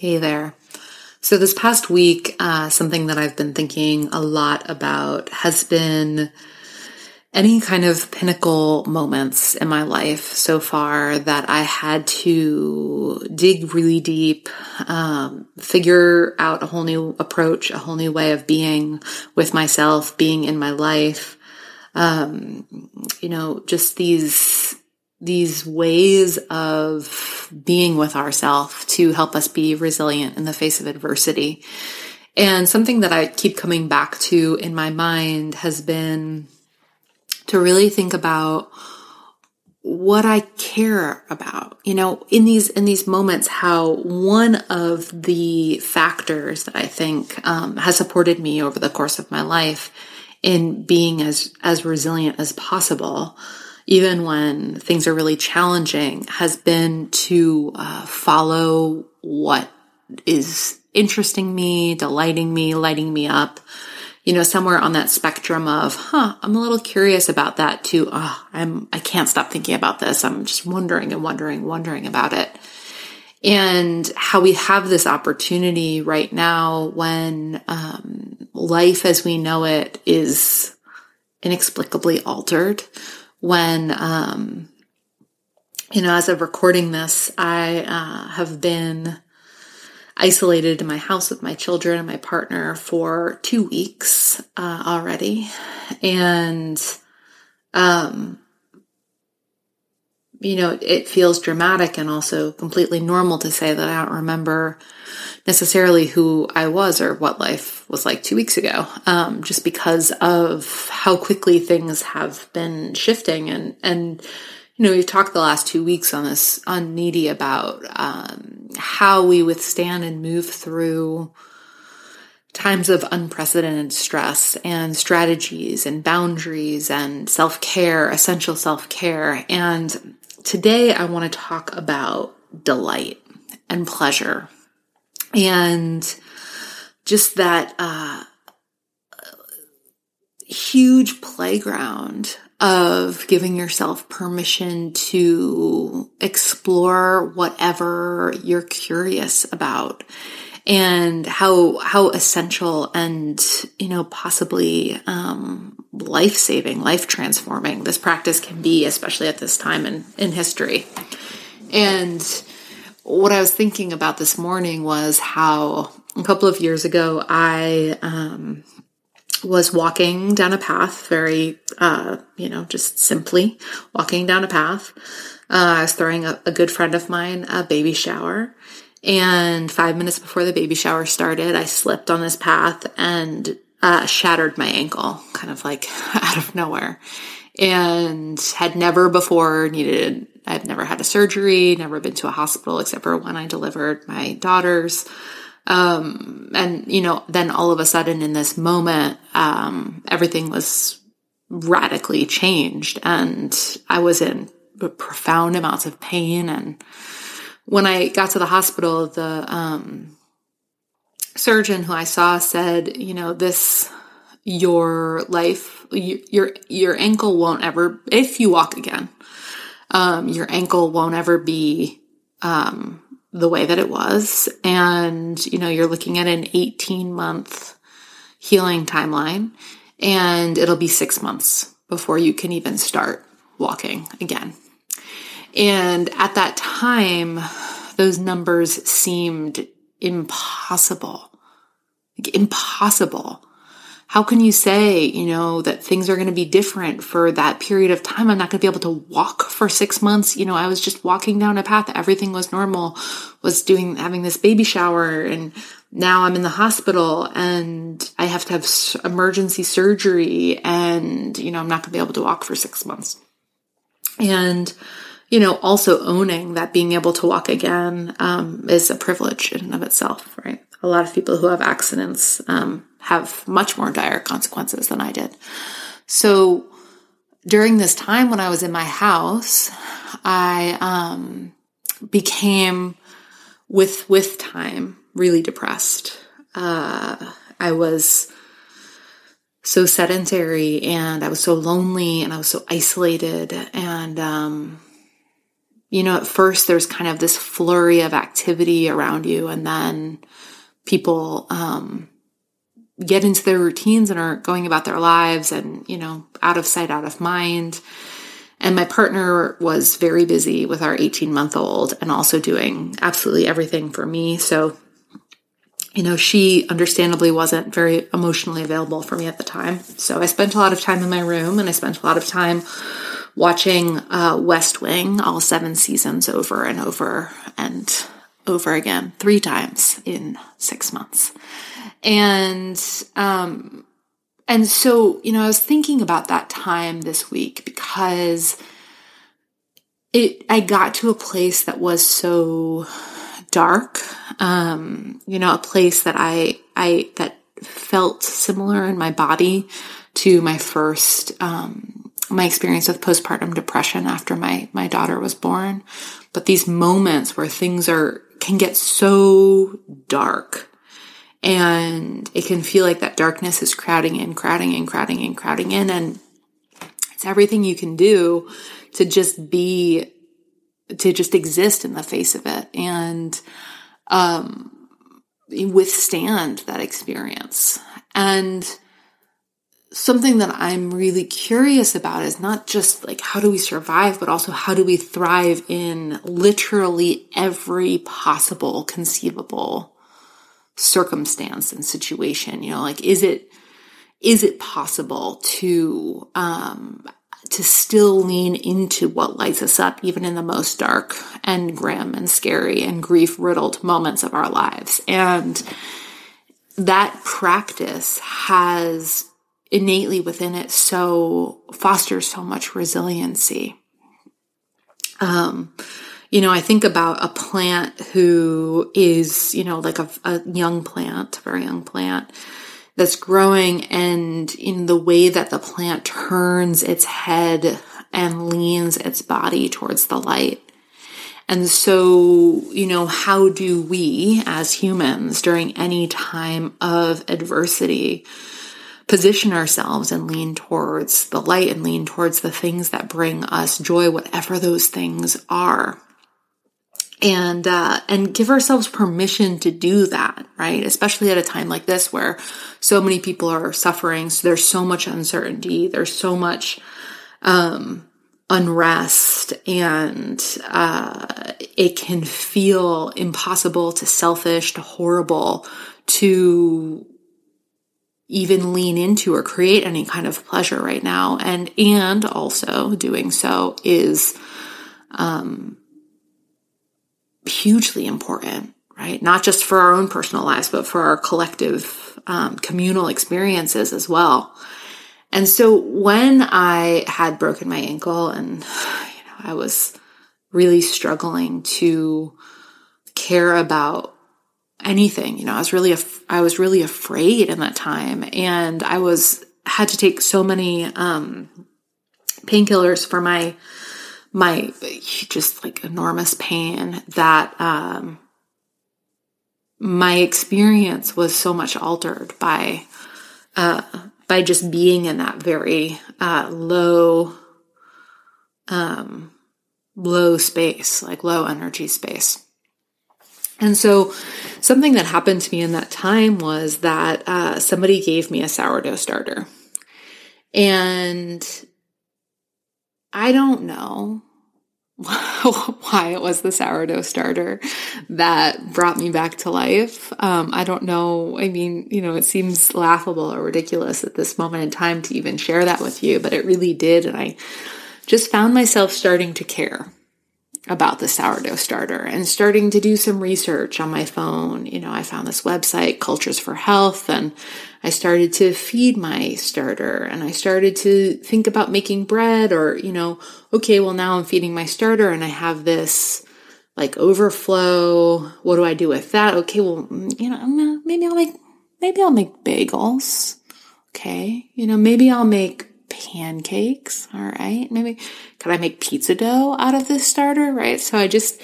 Hey there. So, this past week, uh, something that I've been thinking a lot about has been any kind of pinnacle moments in my life so far that I had to dig really deep, um, figure out a whole new approach, a whole new way of being with myself, being in my life. Um, you know, just these these ways of being with ourselves to help us be resilient in the face of adversity. And something that I keep coming back to in my mind has been to really think about what I care about. You know, in these in these moments, how one of the factors that I think um, has supported me over the course of my life in being as as resilient as possible even when things are really challenging, has been to uh, follow what is interesting me, delighting me, lighting me up. You know, somewhere on that spectrum of, huh, I'm a little curious about that too. Oh, I'm, I can't stop thinking about this. I'm just wondering and wondering, wondering about it. And how we have this opportunity right now when um, life as we know it is inexplicably altered when, um, you know, as of recording this, I uh, have been isolated in my house with my children and my partner for two weeks uh, already. And, um, you know, it feels dramatic and also completely normal to say that I don't remember necessarily who I was or what life was like two weeks ago, um, just because of how quickly things have been shifting. And, and, you know, we've talked the last two weeks on this, on Needy about um, how we withstand and move through times of unprecedented stress and strategies and boundaries and self care, essential self care. And today I want to talk about delight and pleasure and just that uh, huge playground of giving yourself permission to explore whatever you're curious about and how how essential and you know possibly um, life saving life transforming this practice can be especially at this time in in history. And what I was thinking about this morning was how a couple of years ago I um, was walking down a path, very, uh, you know, just simply walking down a path. Uh, I was throwing a, a, good friend of mine a baby shower. And five minutes before the baby shower started, I slipped on this path and uh, shattered my ankle, kind of like out of nowhere. And had never before needed, I've never had a surgery, never been to a hospital except for when I delivered my daughters. Um, and, you know, then all of a sudden in this moment, um, everything was radically changed and I was in profound amounts of pain. And when I got to the hospital, the, um, surgeon who I saw said, you know, this, your life, your, your ankle won't ever, if you walk again, um, your ankle won't ever be, um, the way that it was. And, you know, you're looking at an 18 month healing timeline and it'll be six months before you can even start walking again. And at that time, those numbers seemed impossible. Like impossible. How can you say, you know, that things are going to be different for that period of time? I'm not going to be able to walk for six months. You know, I was just walking down a path. Everything was normal, was doing, having this baby shower. And now I'm in the hospital and I have to have emergency surgery. And, you know, I'm not going to be able to walk for six months. And, you know, also owning that being able to walk again um, is a privilege in and of itself, right? A lot of people who have accidents um, have much more dire consequences than I did. So during this time when I was in my house, I um, became with with time really depressed. Uh, I was so sedentary and I was so lonely and I was so isolated and um, you know, at first there's kind of this flurry of activity around you, and then people um, get into their routines and are going about their lives and, you know, out of sight, out of mind. And my partner was very busy with our 18 month old and also doing absolutely everything for me. So, you know, she understandably wasn't very emotionally available for me at the time. So I spent a lot of time in my room and I spent a lot of time watching uh, West Wing, all seven seasons over and over and over again, three times in six months. And, um, and so, you know, I was thinking about that time this week because it, I got to a place that was so dark, um, you know, a place that I, I, that felt similar in my body to my first, um, my experience with postpartum depression after my my daughter was born. But these moments where things are can get so dark and it can feel like that darkness is crowding in crowding in crowding in crowding in. And it's everything you can do to just be to just exist in the face of it and um withstand that experience. And something that I'm really curious about is not just like how do we survive, but also how do we thrive in literally every possible conceivable circumstance and situation. You know, like is it is it possible to um to still lean into what lights us up even in the most dark and grim and scary and grief riddled moments of our lives and that practice has innately within it so fosters so much resiliency. Um, you know, I think about a plant who is, you know, like a, a young plant, a very young plant that's growing and in the way that the plant turns its head and leans its body towards the light. And so, you know, how do we as humans during any time of adversity position ourselves and lean towards the light and lean towards the things that bring us joy, whatever those things are. And, uh, and give ourselves permission to do that, right? Especially at a time like this where so many people are suffering. So there's so much uncertainty. There's so much, um, unrest and, uh, it can feel impossible to selfish, to horrible, to even lean into or create any kind of pleasure right now. And, and also doing so is, um, hugely important, right? Not just for our own personal lives, but for our collective um, communal experiences as well. And so when I had broken my ankle and, you know, I was really struggling to care about anything, you know, I was really, af- I was really afraid in that time and I was, had to take so many, um, painkillers for my, my just like enormous pain that, um, my experience was so much altered by, uh, by just being in that very uh, low um, low space like low energy space. And so something that happened to me in that time was that uh, somebody gave me a sourdough starter. And i don't know why it was the sourdough starter that brought me back to life. Um, I don't know. I mean, you know, it seems laughable or ridiculous at this moment in time to even share that with you, but it really did. And I just found myself starting to care about the sourdough starter and starting to do some research on my phone. You know, I found this website, Cultures for Health, and I started to feed my starter and I started to think about making bread or, you know, okay, well, now I'm feeding my starter and I have this like overflow. What do I do with that? Okay, well, mm, you know, mm, maybe I'll make, maybe I'll make bagels. Okay. You know, maybe I'll make pancakes. All right. Maybe could I make pizza dough out of this starter? Right. So I just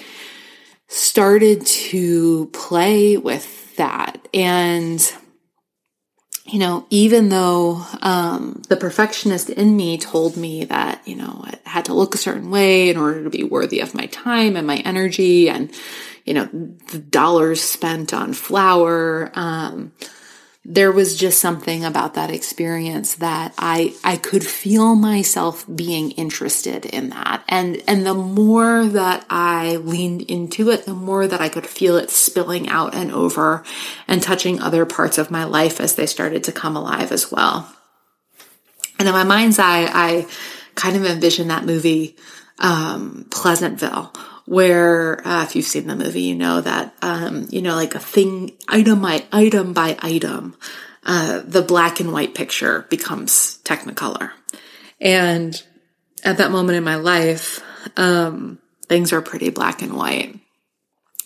started to play with that. And, you know, even though um, the perfectionist in me told me that, you know, it had to look a certain way in order to be worthy of my time and my energy and, you know, the dollars spent on flour, um, there was just something about that experience that I I could feel myself being interested in that. And and the more that I leaned into it, the more that I could feel it spilling out and over and touching other parts of my life as they started to come alive as well. And in my mind's eye, I kind of envisioned that movie um, Pleasantville where uh, if you've seen the movie, you know that um, you know like a thing item by item by item, uh, the black and white picture becomes Technicolor, and at that moment in my life, um, things are pretty black and white.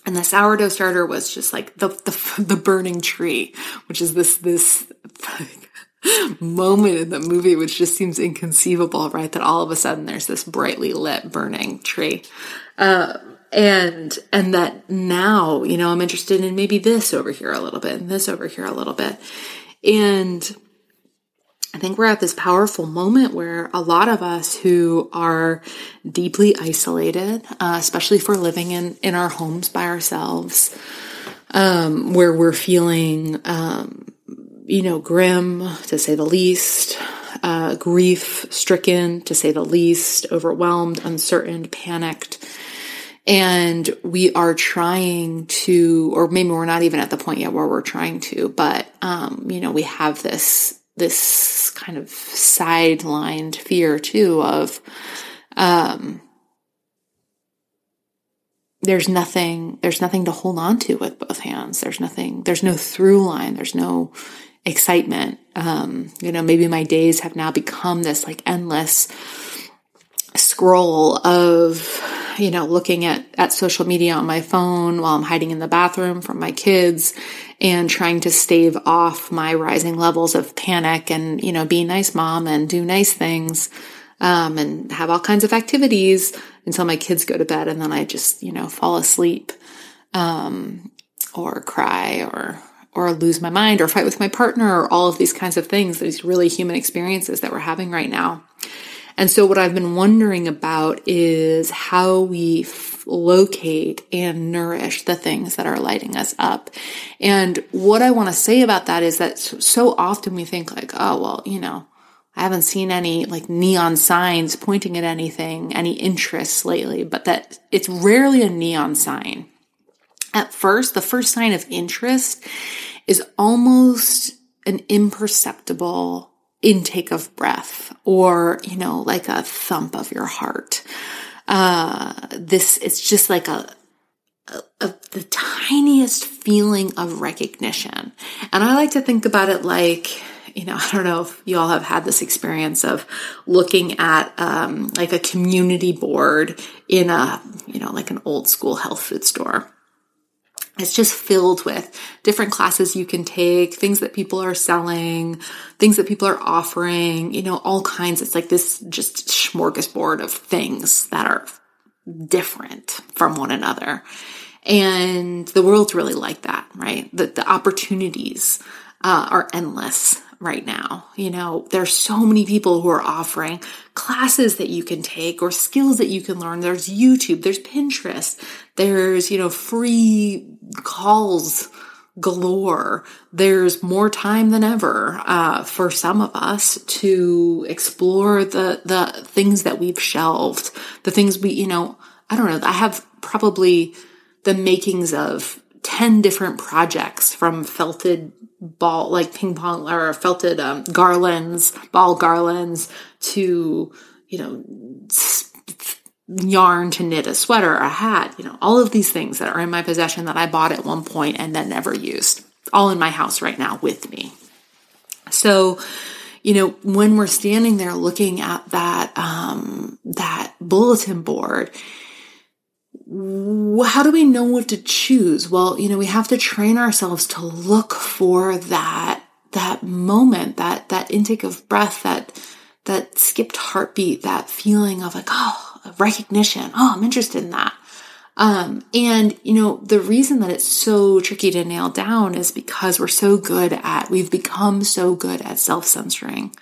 And the sourdough starter was just like the the, the burning tree, which is this this moment in the movie which just seems inconceivable, right? That all of a sudden there's this brightly lit burning tree. Uh, and and that now you know i'm interested in maybe this over here a little bit and this over here a little bit and i think we're at this powerful moment where a lot of us who are deeply isolated uh, especially for living in in our homes by ourselves um, where we're feeling um, you know grim to say the least uh, grief stricken to say the least overwhelmed uncertain panicked and we are trying to, or maybe we're not even at the point yet where we're trying to, but, um, you know, we have this, this kind of sidelined fear too of, um, there's nothing, there's nothing to hold on to with both hands. There's nothing, there's no through line. There's no excitement. Um, you know, maybe my days have now become this like endless scroll of you know, looking at, at social media on my phone while I'm hiding in the bathroom from my kids and trying to stave off my rising levels of panic and, you know, be nice mom and do nice things, um, and have all kinds of activities until my kids go to bed. And then I just, you know, fall asleep, um, or cry or, or lose my mind or fight with my partner or all of these kinds of things, these really human experiences that we're having right now. And so what I've been wondering about is how we f- locate and nourish the things that are lighting us up. And what I want to say about that is that so often we think like, oh, well, you know, I haven't seen any like neon signs pointing at anything, any interests lately, but that it's rarely a neon sign. At first, the first sign of interest is almost an imperceptible intake of breath or, you know, like a thump of your heart. Uh, this, it's just like a, of the tiniest feeling of recognition. And I like to think about it like, you know, I don't know if you all have had this experience of looking at um, like a community board in a, you know, like an old school health food store. It's just filled with different classes you can take, things that people are selling, things that people are offering, you know, all kinds. It's like this just smorgasbord of things that are different from one another. And the world's really like that, right? The, the opportunities uh, are endless right now. You know, there's so many people who are offering classes that you can take or skills that you can learn. There's YouTube, there's Pinterest, there's, you know, free calls galore. There's more time than ever uh, for some of us to explore the the things that we've shelved, the things we, you know, I don't know. I have probably the makings of 10 different projects from felted ball, like ping pong or felted um, garlands, ball garlands to, you know, yarn to knit a sweater, a hat, you know, all of these things that are in my possession that I bought at one point and then never used, all in my house right now with me. So, you know, when we're standing there looking at that, um, that bulletin board, how do we know what to choose? Well, you know, we have to train ourselves to look for that, that moment, that, that intake of breath, that, that skipped heartbeat, that feeling of like, oh, recognition. Oh, I'm interested in that. Um, and you know, the reason that it's so tricky to nail down is because we're so good at, we've become so good at self censoring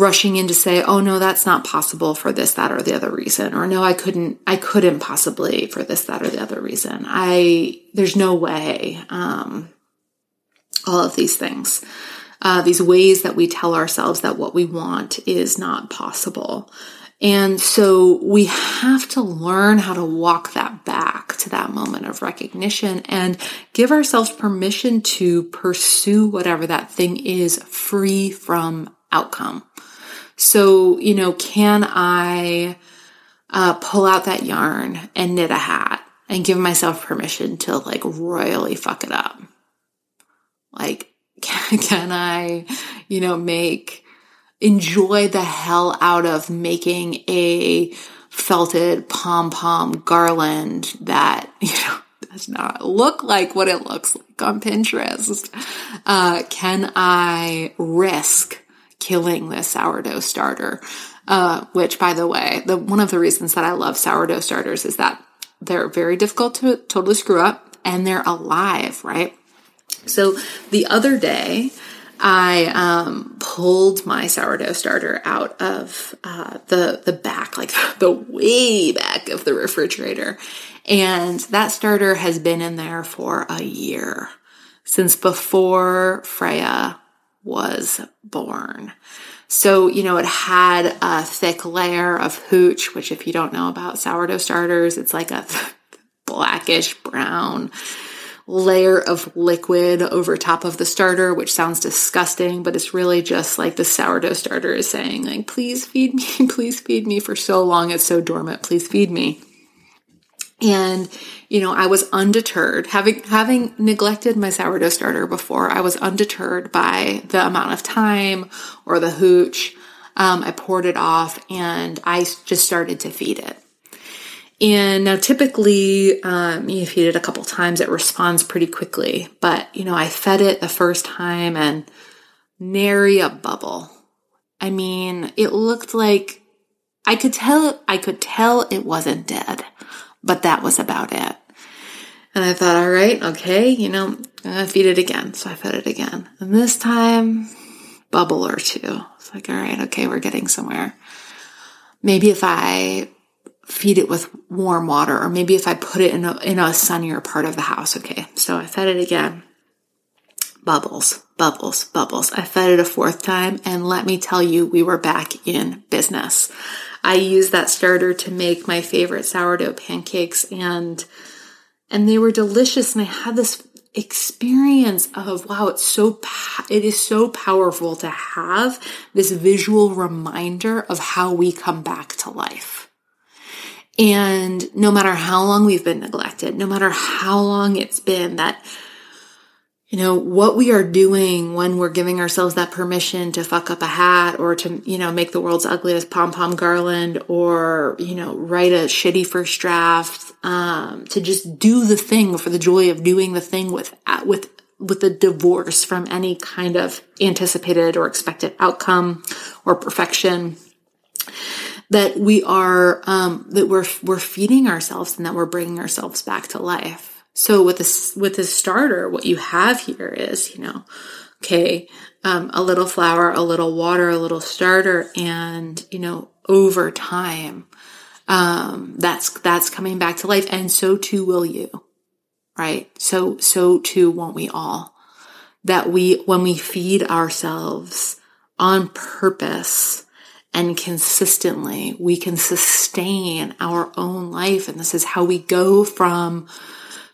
rushing in to say, oh no, that's not possible for this, that, or the other reason. Or no, I couldn't, I couldn't possibly for this, that, or the other reason. I, there's no way. Um, all of these things, uh, these ways that we tell ourselves that what we want is not possible. And so we have to learn how to walk that back to that moment of recognition and give ourselves permission to pursue whatever that thing is free from outcome. So, you know, can I uh, pull out that yarn and knit a hat and give myself permission to like royally fuck it up? Like, can, can I, you know, make, enjoy the hell out of making a felted pom pom garland that, you know, does not look like what it looks like on Pinterest? Uh, can I risk killing this sourdough starter. Uh, which, by the way, the one of the reasons that I love sourdough starters is that they're very difficult to totally screw up and they're alive, right? So the other day, I um, pulled my sourdough starter out of uh, the the back, like the way back of the refrigerator, and that starter has been in there for a year since before Freya was born. So, you know, it had a thick layer of hooch, which if you don't know about sourdough starters, it's like a blackish brown layer of liquid over top of the starter, which sounds disgusting, but it's really just like the sourdough starter is saying, like, please feed me, please feed me for so long. It's so dormant. Please feed me. And, you know, I was undeterred, having, having neglected my sourdough starter before, I was undeterred by the amount of time or the hooch. Um, I poured it off and I just started to feed it. And now typically, um, you feed it a couple times, it responds pretty quickly. But, you know, I fed it the first time and nary a bubble. I mean, it looked like I could tell, I could tell it wasn't dead but that was about it. And I thought, all right, okay, you know, I'm gonna feed it again. So I fed it again. And this time, bubble or two. It's like, all right, okay, we're getting somewhere. Maybe if I feed it with warm water, or maybe if I put it in a, in a sunnier part of the house. Okay. So I fed it again. Bubbles, bubbles, bubbles. I fed it a fourth time. And let me tell you, we were back in business. I used that starter to make my favorite sourdough pancakes and and they were delicious and I had this experience of wow it's so it is so powerful to have this visual reminder of how we come back to life And no matter how long we've been neglected, no matter how long it's been that you know, what we are doing when we're giving ourselves that permission to fuck up a hat or to, you know, make the world's ugliest pom pom garland or, you know, write a shitty first draft, um, to just do the thing for the joy of doing the thing with, with, with a divorce from any kind of anticipated or expected outcome or perfection that we are, um, that we're, we're feeding ourselves and that we're bringing ourselves back to life. So with this, with this starter, what you have here is, you know, okay, um, a little flour, a little water, a little starter, and, you know, over time, um, that's, that's coming back to life. And so too will you, right? So, so too won't we all. That we, when we feed ourselves on purpose, and consistently we can sustain our own life. And this is how we go from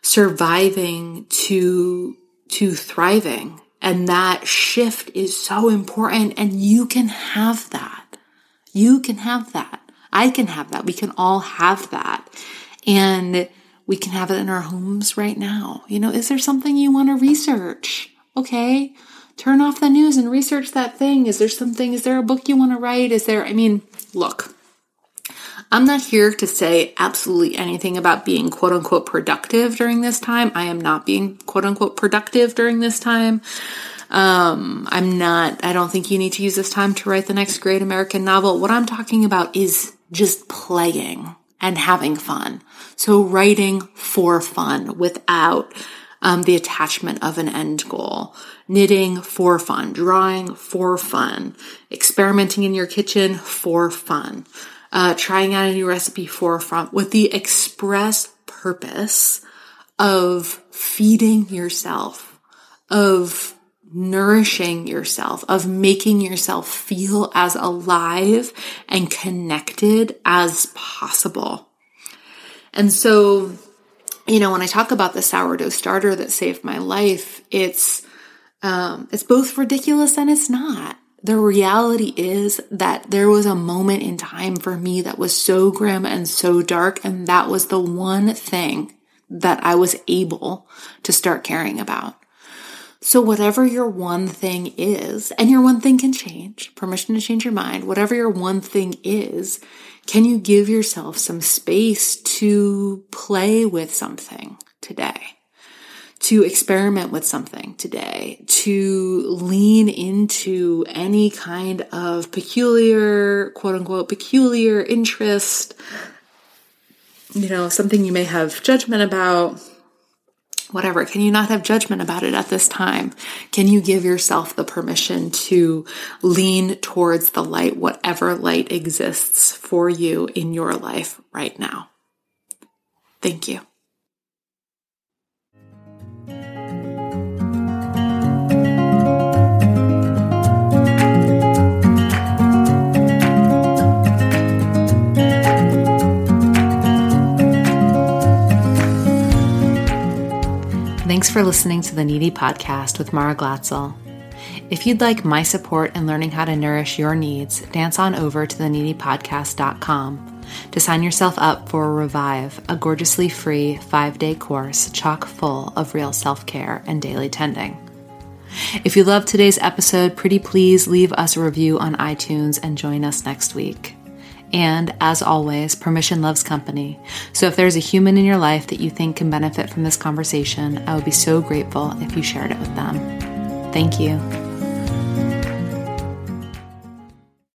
surviving to, to thriving. And that shift is so important. And you can have that. You can have that. I can have that. We can all have that. And we can have it in our homes right now. You know, is there something you want to research? Okay. Turn off the news and research that thing. Is there something, is there a book you want to write? Is there, I mean, look, I'm not here to say absolutely anything about being quote unquote productive during this time. I am not being quote unquote productive during this time. Um, I'm not, I don't think you need to use this time to write the next great American novel. What I'm talking about is just playing and having fun. So writing for fun without um, the attachment of an end goal. Knitting for fun, drawing for fun, experimenting in your kitchen for fun uh, trying out a new recipe for from with the express purpose of feeding yourself, of nourishing yourself, of making yourself feel as alive and connected as possible. And so, you know, when I talk about the sourdough starter that saved my life, it's um, it's both ridiculous and it's not the reality is that there was a moment in time for me that was so grim and so dark. And that was the one thing that I was able to start caring about. So whatever your one thing is, and your one thing can change, permission to change your mind, whatever your one thing is, can you give yourself some space to play with something today? To experiment with something today, to lean into any kind of peculiar, quote unquote, peculiar interest, you know, something you may have judgment about, whatever. Can you not have judgment about it at this time? Can you give yourself the permission to lean towards the light, whatever light exists for you in your life right now? Thank you. For listening to the Needy Podcast with Mara Glatzel. If you'd like my support in learning how to nourish your needs, dance on over to theneedypodcast.com to sign yourself up for Revive, a gorgeously free five day course chock full of real self care and daily tending. If you loved today's episode, pretty please leave us a review on iTunes and join us next week. And as always, permission loves company. So if there's a human in your life that you think can benefit from this conversation, I would be so grateful if you shared it with them. Thank you.